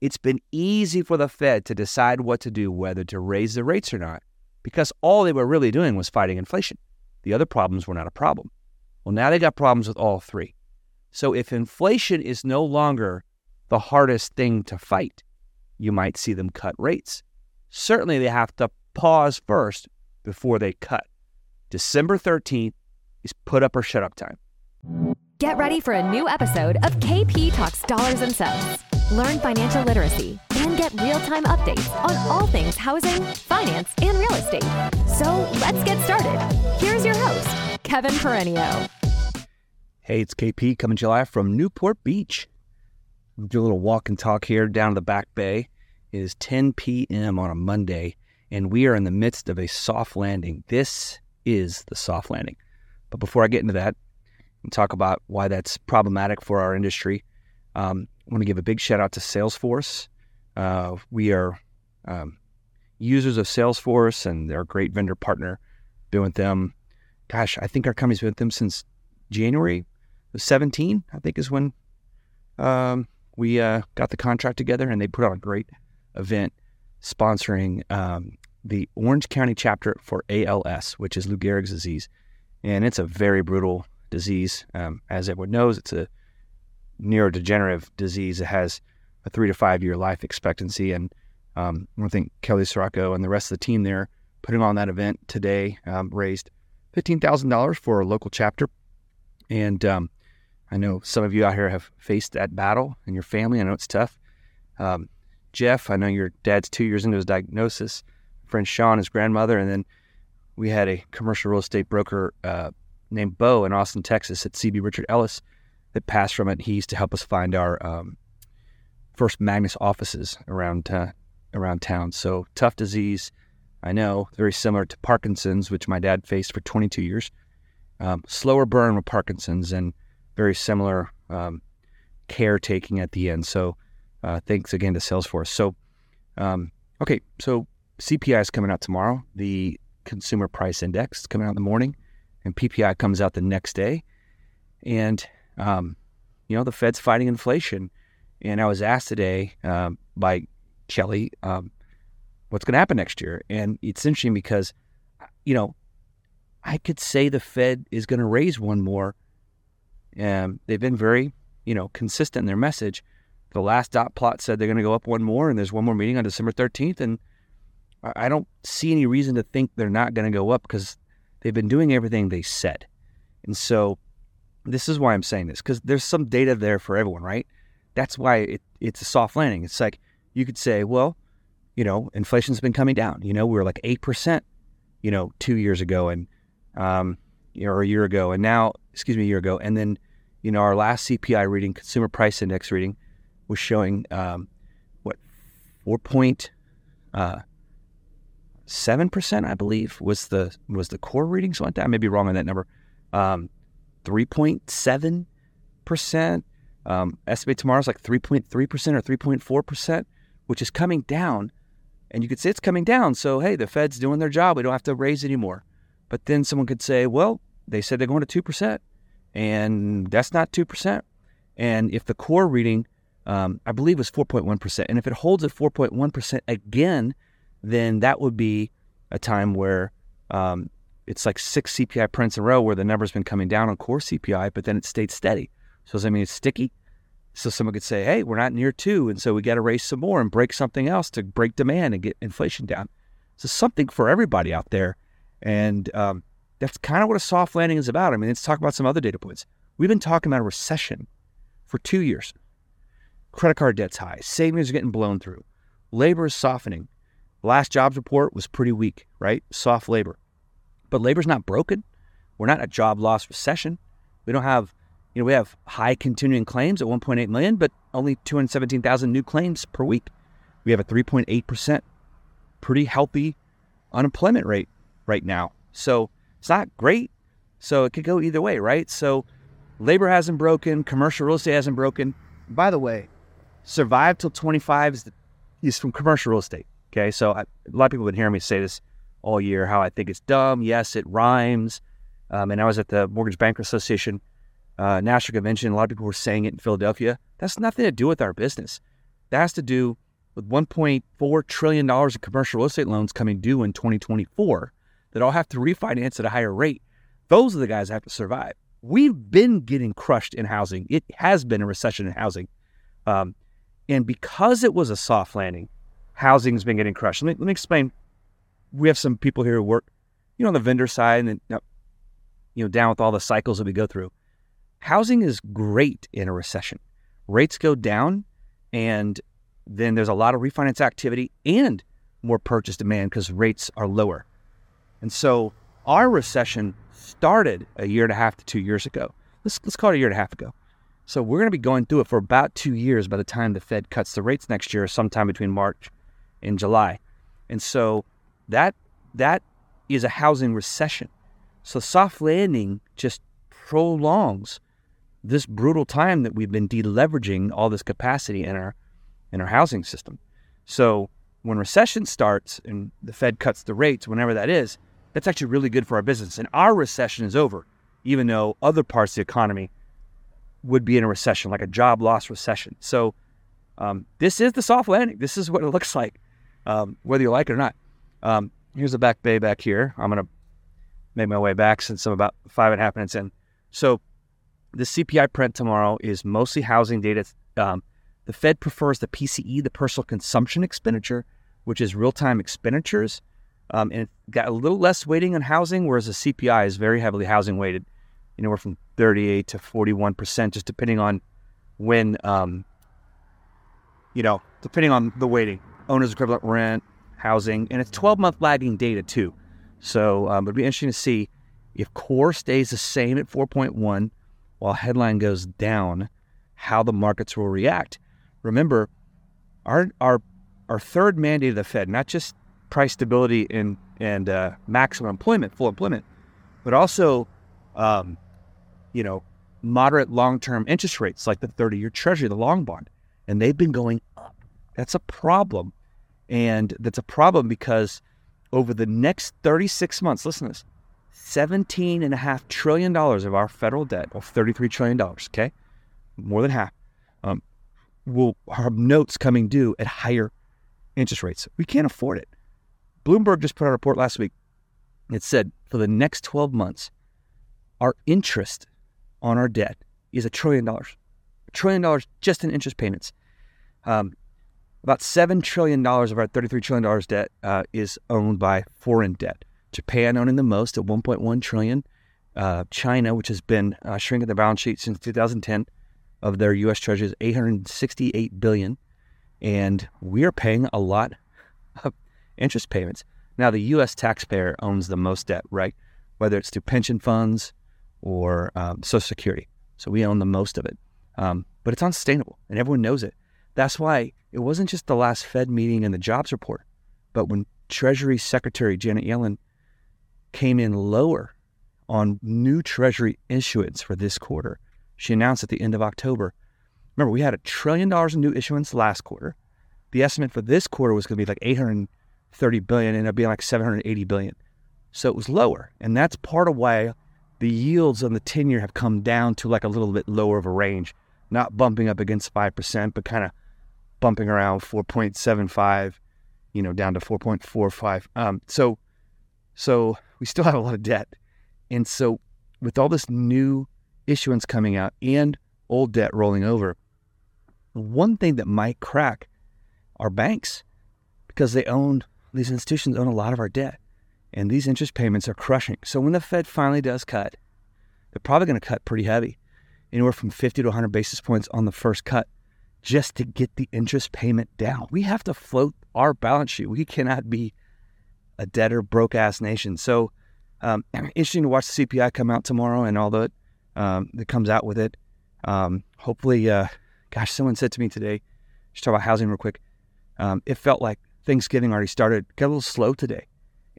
it's been easy for the Fed to decide what to do, whether to raise the rates or not, because all they were really doing was fighting inflation. The other problems were not a problem. Well, now they got problems with all three. So if inflation is no longer the hardest thing to fight, you might see them cut rates. Certainly, they have to pause first before they cut. December 13th is put up or shut up time. Get ready for a new episode of KP Talks Dollars and Sense. Learn financial literacy and get real time updates on all things housing, finance, and real estate. So let's get started. Here's your host, Kevin Peranio. Hey, it's KP coming to you live from Newport Beach. Do a little walk and talk here down the back bay. It is 10 p.m. on a Monday, and we are in the midst of a soft landing. This is the soft landing. But before I get into that and talk about why that's problematic for our industry, um, I want to give a big shout out to Salesforce. Uh, we are um, users of Salesforce, and they're a great vendor partner. Been with them, gosh, I think our company's been with them since January of 17, I think is when um, we uh, got the contract together, and they put on a great event sponsoring um, the Orange County chapter for ALS, which is Lou Gehrig's disease. And it's a very brutal disease. Um, as everyone knows, it's a neurodegenerative disease. It has a three to five year life expectancy. And um, I thank Kelly Sirocco and the rest of the team there putting on that event today. Um, raised $15,000 for a local chapter. And um, I know some of you out here have faced that battle in your family. I know it's tough. Um, Jeff, I know your dad's two years into his diagnosis. Friend Sean, his grandmother, and then we had a commercial real estate broker uh, named Bo in Austin, Texas, at CB Richard Ellis that passed from it. He used to help us find our um, first Magnus offices around uh, around town. So tough disease, I know, very similar to Parkinson's, which my dad faced for 22 years. Um, slower burn with Parkinson's and very similar um, caretaking at the end. So uh, thanks again to Salesforce. So um, okay, so CPI is coming out tomorrow. The Consumer Price Index is coming out in the morning, and PPI comes out the next day. And um, you know, the Fed's fighting inflation. And I was asked today um, by Kelly, um, what's going to happen next year? And it's interesting because, you know, I could say the Fed is going to raise one more. Um, they've been very, you know, consistent in their message. The last dot plot said they're going to go up one more, and there's one more meeting on December 13th. And I don't see any reason to think they're not going to go up because they've been doing everything they said. And so this is why I'm saying this because there's some data there for everyone, right? That's why it, it's a soft landing. It's like you could say, well, you know, inflation's been coming down. You know, we were like eight percent, you know, two years ago, and um, you or a year ago, and now, excuse me, a year ago, and then, you know, our last CPI reading, Consumer Price Index reading, was showing um, what four point seven uh, percent, I believe, was the was the core reading. So I may be wrong on that number. Um, 3.7%. Um, estimate tomorrow is like 3.3% or 3.4%, which is coming down. And you could say it's coming down. So, hey, the Fed's doing their job. We don't have to raise anymore. But then someone could say, well, they said they're going to 2%, and that's not 2%. And if the core reading, um, I believe, was 4.1%, and if it holds at 4.1% again, then that would be a time where um, it's like six CPI prints in a row where the number's been coming down on core CPI, but then it stayed steady. So does that mean it's sticky? So someone could say, hey, we're not near two, and so we got to raise some more and break something else to break demand and get inflation down. So something for everybody out there. And um, that's kind of what a soft landing is about. I mean, let's talk about some other data points. We've been talking about a recession for two years. Credit card debt's high. Savings are getting blown through. Labor is softening. last jobs report was pretty weak, right? Soft labor. But labor's not broken. We're not a job loss recession. We don't have, you know, we have high continuing claims at 1.8 million, but only 217,000 new claims per week. We have a 3.8% pretty healthy unemployment rate right now. So it's not great. So it could go either way, right? So labor hasn't broken, commercial real estate hasn't broken. By the way, survive till 25 is, the, is from commercial real estate. Okay. So I, a lot of people have been hearing me say this all year how I think it's dumb. Yes, it rhymes. Um, and I was at the Mortgage Banker Association uh, National Convention. A lot of people were saying it in Philadelphia. That's nothing to do with our business. That has to do with $1.4 trillion in commercial real estate loans coming due in 2024 that all have to refinance at a higher rate. Those are the guys that have to survive. We've been getting crushed in housing. It has been a recession in housing. Um, and because it was a soft landing, housing's been getting crushed. Let me, let me explain. We have some people here who work, you know, on the vendor side and, uh, you know, down with all the cycles that we go through. Housing is great in a recession. Rates go down, and then there's a lot of refinance activity and more purchase demand because rates are lower. And so our recession started a year and a half to two years ago. Let's, let's call it a year and a half ago. So we're going to be going through it for about two years by the time the Fed cuts the rates next year, sometime between March and July. And so that that is a housing recession. So soft landing just prolongs this brutal time that we've been deleveraging all this capacity in our in our housing system. So when recession starts and the Fed cuts the rates, whenever that is, that's actually really good for our business. And our recession is over, even though other parts of the economy would be in a recession, like a job loss recession. So um, this is the soft landing. This is what it looks like, um, whether you like it or not. Um, here's the back bay back here. I'm gonna make my way back since I'm about five and a half minutes in. So the CPI print tomorrow is mostly housing data. Um, the Fed prefers the PCE, the personal consumption expenditure, which is real time expenditures. Um, and it got a little less weighting on housing, whereas the CPI is very heavily housing weighted, anywhere from 38 to 41%, just depending on when, um, you know, depending on the weighting. Owner's equivalent rent, housing, and it's 12 month lagging data too. So um, it'd be interesting to see if core stays the same at 4.1 while headline goes down, how the markets will react. Remember, our our our third mandate of the Fed, not just price stability and and uh, maximum employment, full employment, but also, um, you know, moderate long-term interest rates like the 30-year Treasury, the long bond, and they've been going up. That's a problem, and that's a problem because over the next 36 months, listen to this, 17 and a half trillion dollars of our federal debt, or 33 trillion dollars, okay, more than half, um, will have notes coming due at higher interest rates. We can't afford it. Bloomberg just put out a report last week. It said for the next 12 months, our interest on our debt is a trillion dollars. A trillion dollars just in interest payments. Um, about $7 trillion of our $33 trillion debt uh, is owned by foreign debt. Japan owning the most at 1.1 trillion. Uh, China, which has been uh, shrinking the balance sheet since 2010, of their U.S. Treasuries, 868 billion, and we are paying a lot of interest payments. Now, the U.S. taxpayer owns the most debt, right? Whether it's through pension funds or um, Social Security, so we own the most of it. Um, but it's unsustainable, and everyone knows it. That's why it wasn't just the last Fed meeting and the jobs report, but when Treasury Secretary Janet Yellen came in lower on new Treasury issuance for this quarter, she announced at the end of October. Remember, we had a trillion dollars in new issuance last quarter. The estimate for this quarter was going to be like 830 billion, and up being like 780 billion. So it was lower, and that's part of why the yields on the 10 year have come down to like a little bit lower of a range, not bumping up against 5%, but kind of bumping around 4.75, you know, down to 4.45. Um, so, so we still have a lot of debt. And so with all this new issuance coming out and old debt rolling over, one thing that might crack are banks because they own, these institutions own a lot of our debt. And these interest payments are crushing. So when the Fed finally does cut, they're probably going to cut pretty heavy, anywhere from 50 to 100 basis points on the first cut, just to get the interest payment down. We have to float our balance sheet. We cannot be a debtor broke ass nation. So um, interesting to watch the CPI come out tomorrow and all the um, that comes out with it. Um, hopefully, uh, gosh, someone said to me today, just talk about housing real quick. Um, it felt like Thanksgiving already started, got a little slow today.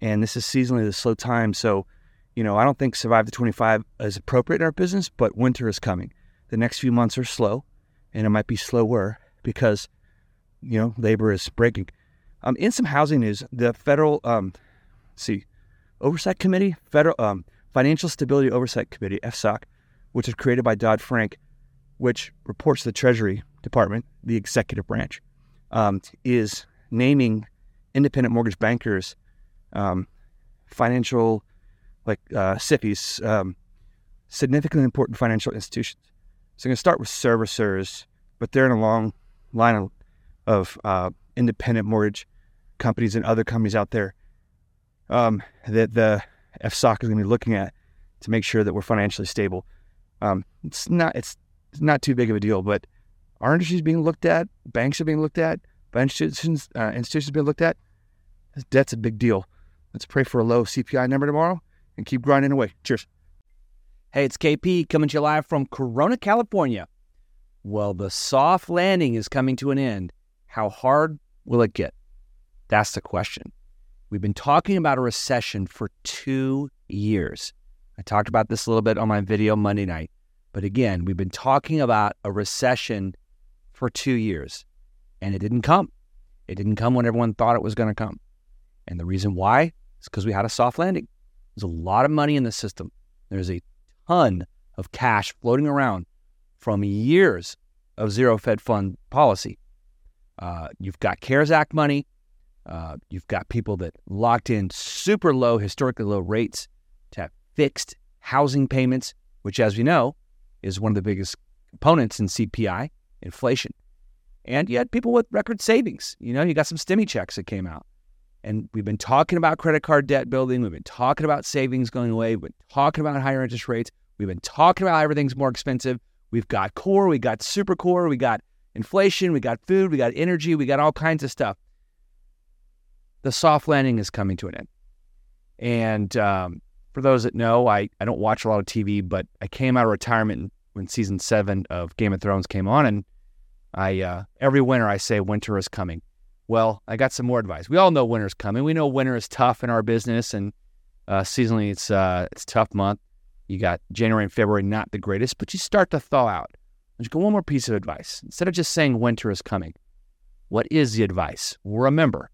And this is seasonally the slow time. So, you know, I don't think survive the 25 is appropriate in our business, but winter is coming. The next few months are slow, and it might be slower because, you know, labor is breaking. Um, in some housing news, the federal, um, see, oversight committee, federal um, financial stability oversight committee, FSOC, which is created by Dodd Frank, which reports to the Treasury Department, the executive branch. um, is naming independent mortgage bankers, um, financial, like uh, SIFIs, um, significantly important financial institutions. So I'm going to start with servicers, but they're in a long line of, of uh, independent mortgage companies and other companies out there um, that the FSOC is going to be looking at to make sure that we're financially stable. Um, it's not it's, it's not too big of a deal, but our industry is being looked at, banks are being looked at, institutions uh, institutions being looked at. Debt's a big deal. Let's pray for a low CPI number tomorrow and keep grinding away. Cheers. Hey, it's KP coming to you live from Corona, California. Well, the soft landing is coming to an end. How hard will it get? That's the question. We've been talking about a recession for two years. I talked about this a little bit on my video Monday night. But again, we've been talking about a recession for two years, and it didn't come. It didn't come when everyone thought it was going to come. And the reason why is because we had a soft landing. There's a lot of money in the system. There's a ton of cash floating around from years of zero Fed fund policy. Uh, you've got CARES Act money. Uh, you've got people that locked in super low, historically low rates to have fixed housing payments, which, as we know, is one of the biggest components in CPI, inflation. And you had people with record savings. You know, you got some stimmy checks that came out. And we've been talking about credit card debt building. We've been talking about savings going away. We've been talking about higher interest rates. We've been talking about everything's more expensive. We've got core, we got super core, we got inflation, we got food, we got energy, we got all kinds of stuff. The soft landing is coming to an end. And um, for those that know, I, I don't watch a lot of TV, but I came out of retirement when season seven of Game of Thrones came on, and I uh, every winter I say winter is coming. Well, I got some more advice. We all know winter's coming. We know winter is tough in our business, and uh, seasonally it's uh, it's tough month. You got January and February, not the greatest, but you start to thaw out. Let's go one more piece of advice. Instead of just saying winter is coming, what is the advice? Remember,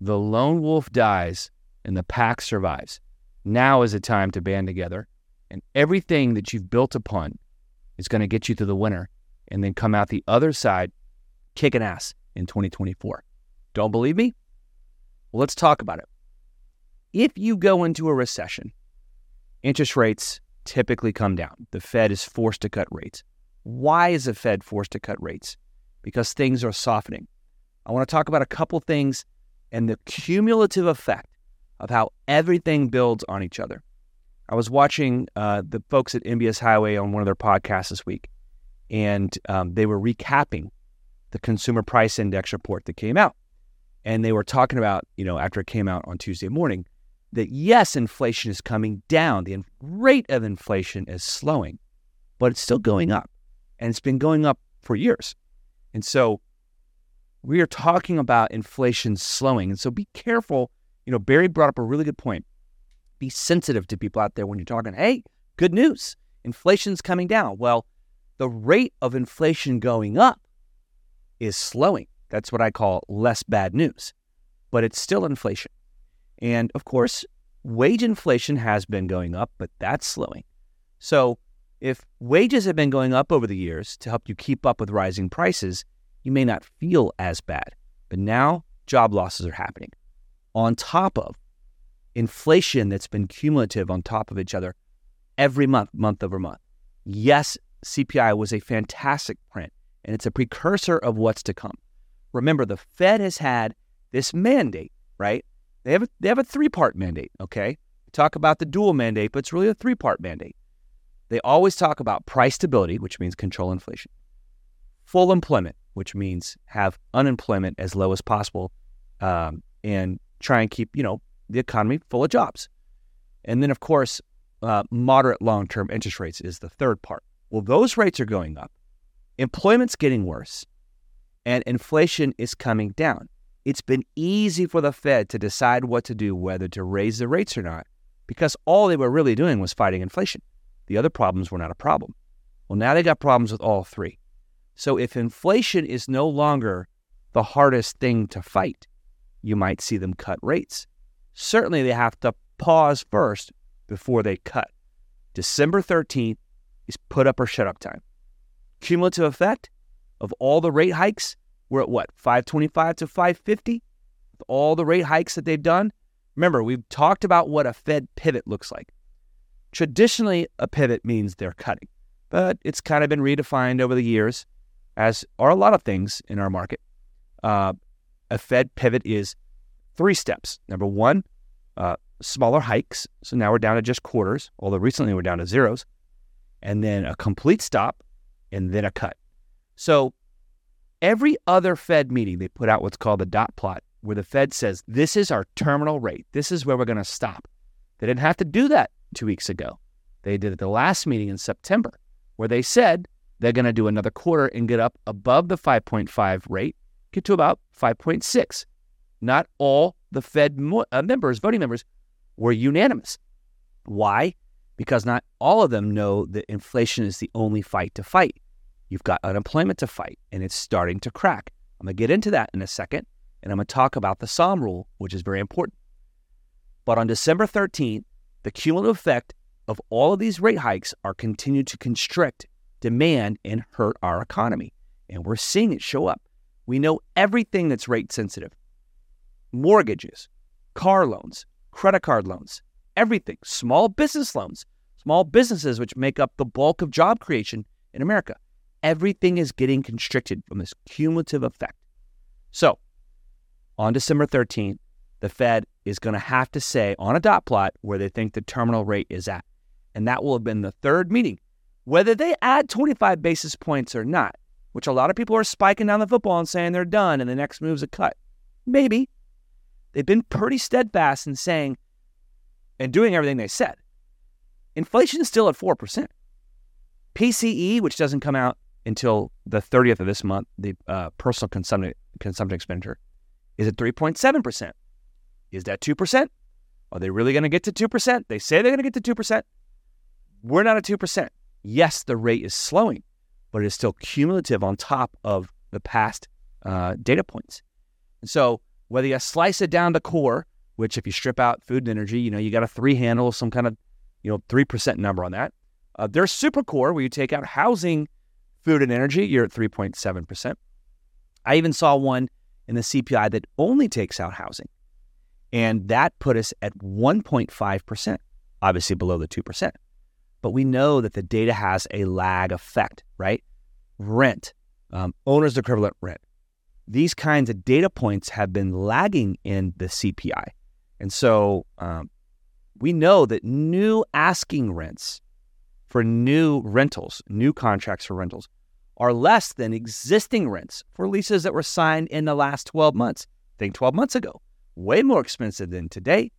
the lone wolf dies and the pack survives. Now is the time to band together, and everything that you've built upon is going to get you through the winter and then come out the other side kicking ass in 2024. Don't believe me? Well, let's talk about it. If you go into a recession, interest rates typically come down. The Fed is forced to cut rates. Why is the Fed forced to cut rates? Because things are softening. I want to talk about a couple things and the cumulative effect of how everything builds on each other. I was watching uh, the folks at MBS Highway on one of their podcasts this week, and um, they were recapping the consumer price index report that came out. And they were talking about, you know, after it came out on Tuesday morning, that yes, inflation is coming down. The rate of inflation is slowing, but it's still going up. And it's been going up for years. And so we are talking about inflation slowing. And so be careful. You know, Barry brought up a really good point. Be sensitive to people out there when you're talking, hey, good news, inflation's coming down. Well, the rate of inflation going up is slowing. That's what I call less bad news, but it's still inflation. And of course, wage inflation has been going up, but that's slowing. So if wages have been going up over the years to help you keep up with rising prices, you may not feel as bad. But now job losses are happening on top of inflation that's been cumulative on top of each other every month, month over month. Yes, CPI was a fantastic print, and it's a precursor of what's to come. Remember, the Fed has had this mandate, right? They have a, they have a three part mandate. Okay, we talk about the dual mandate, but it's really a three part mandate. They always talk about price stability, which means control inflation, full employment, which means have unemployment as low as possible, um, and try and keep you know the economy full of jobs, and then of course uh, moderate long term interest rates is the third part. Well, those rates are going up, employment's getting worse, and inflation is coming down. It's been easy for the Fed to decide what to do, whether to raise the rates or not, because all they were really doing was fighting inflation. The other problems were not a problem. Well, now they got problems with all three. So if inflation is no longer the hardest thing to fight, you might see them cut rates. Certainly, they have to pause first before they cut. December 13th is put up or shut up time. Cumulative effect of all the rate hikes we're at what, 525 to 550 with all the rate hikes that they've done. Remember, we've talked about what a Fed pivot looks like. Traditionally, a pivot means they're cutting, but it's kind of been redefined over the years, as are a lot of things in our market. Uh, a Fed pivot is three steps. Number one, uh, smaller hikes. So now we're down to just quarters, although recently we're down to zeros. And then a complete stop, and then a cut. So every other Fed meeting, they put out what's called the dot plot, where the Fed says, this is our terminal rate. This is where we're going to stop. They didn't have to do that two weeks ago. They did it the last meeting in September, where they said they're going to do another quarter and get up above the 5.5 rate, get to about 5.6. Not all the Fed mo- uh, members, voting members, were unanimous. Why? Because not all of them know that inflation is the only fight to fight. You've got unemployment to fight, and it's starting to crack. I'm going to get into that in a second, and I'm going to talk about the Sahm rule, which is very important. But on December 13th, the cumulative effect of all of these rate hikes are continued to constrict demand and hurt our economy. And we're seeing it show up. We know everything that's rate sensitive mortgages, car loans, credit card loans, everything, small business loans, small businesses, which make up the bulk of job creation in America. Everything is getting constricted from this cumulative effect. So, on December 13th, the Fed is going to have to say on a dot plot where they think the terminal rate is at. And that will have been the third meeting. Whether they add 25 basis points or not, which a lot of people are spiking down the football and saying they're done and the next move's a cut. Maybe. They've been pretty steadfast in saying and doing everything they said. Inflation is still at 4%. PCE, which doesn't come out until the 30th of this month, the uh, personal consumption, consumption expenditure, is at 3.7%. Is that 2%? Are they really going to get to 2%? They say they're going to get to 2%. We're not at 2%. Yes, the rate is slowing, but it is still cumulative on top of the past uh, data points. And so whether you slice it down to core, which if you strip out food and energy, you know, you got a three handle, some kind of, you know, 3% number on that. Uh, there's super core where you take out housing, food and energy, you're at 3.7%. I even saw one in the CPI that only takes out housing. And that put us at 1.5%, obviously below the 2%. But we know that the data has a lag effect, right? Rent, um, owner's equivalent rent. These kinds of data points have been lagging in the CPI. And so um, we know that new asking rents for new rentals, new contracts for rentals, are less than existing rents for leases that were signed in the last 12 months. Think 12 months ago, way more expensive than today.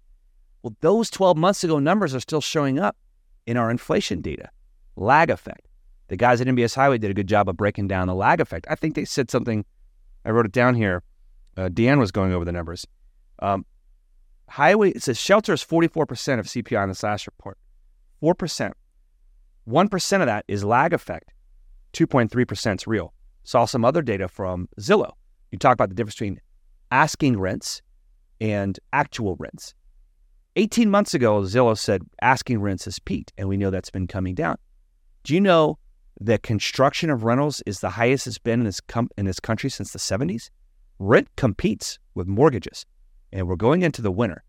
Well, those 12 months ago numbers are still showing up in our inflation data. Lag effect. The guys at MBS Highway did a good job of breaking down the lag effect. I think they said something, I wrote it down here. Uh, Deanne was going over the numbers. Um, highway, it says shelter is 44% of CPI in this last report. 4%. 1% of that is lag effect. 2.3% is real. Saw some other data from Zillow. You talk about the difference between asking rents and actual rents. 18 months ago, Zillow said asking rents has peaked, and we know that's been coming down. Do you know that construction of rentals is the highest it's been in this, com- in this country since the 70s? Rent competes with mortgages, and we're going into the winter.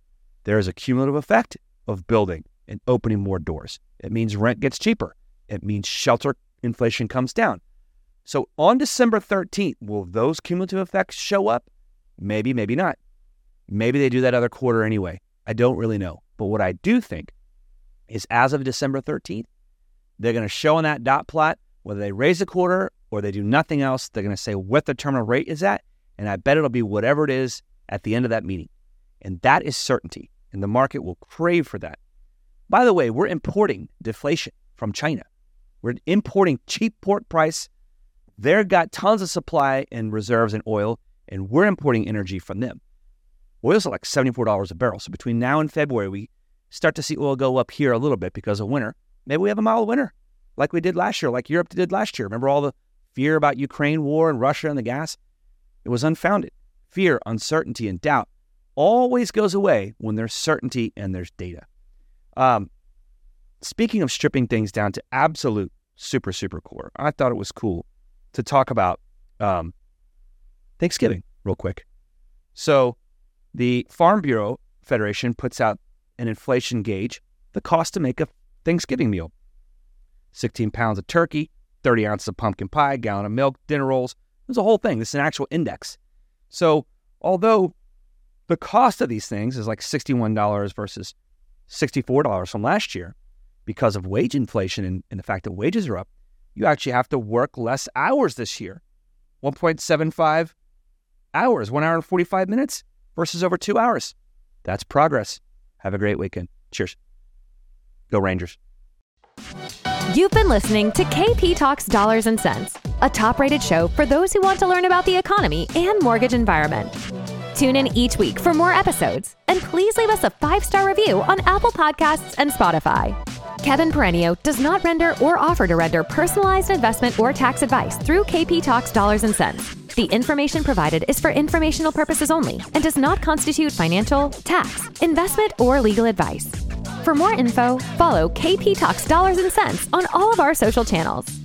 There is a cumulative effect of building and opening more doors. It means rent gets cheaper. It means shelter inflation comes down. So on December 13th, will those cumulative effects show up? Maybe, maybe not. Maybe they do that other quarter anyway. I don't really know. But what I do think is as of December 13th, they're going to show on that dot plot whether they raise a quarter or they do nothing else. They're going to say what the terminal rate is at. And I bet it'll be whatever it is at the end of that meeting. And that is certainty. And the market will crave for that. By the way, we're importing deflation from China. We're importing cheap pork price. They've got tons of supply and reserves in oil, and we're importing energy from them. Oil's at like $74 a barrel. So between now and February, we start to see oil go up here a little bit because of winter. Maybe we have a mild winter like we did last year, like Europe did last year. Remember all the fear about Ukraine war and Russia and the gas? It was unfounded. Fear, uncertainty, and doubt always goes away when there's certainty and there's data. Um, speaking of stripping things down to absolute super, super core, I thought it was cool to talk about um, Thanksgiving, real quick. So, the Farm Bureau Federation puts out an inflation gauge, the cost to make a Thanksgiving meal 16 pounds of turkey, 30 ounces of pumpkin pie, gallon of milk, dinner rolls. There's a whole thing. This is an actual index. So, although the cost of these things is like $61 versus $64 from last year because of wage inflation and, and the fact that wages are up, you actually have to work less hours this year 1.75 hours, one hour and 45 minutes versus over two hours. That's progress. Have a great weekend. Cheers. Go Rangers. You've been listening to KP Talks Dollars and Sense, a top rated show for those who want to learn about the economy and mortgage environment. Tune in each week for more episodes, and please leave us a five star review on Apple Podcasts and Spotify. Kevin Peranio does not render or offer to render personalized investment or tax advice through KP Talks Dollars and Sense. The information provided is for informational purposes only and does not constitute financial, tax, investment, or legal advice. For more info, follow KP Talks Dollars and Sense on all of our social channels.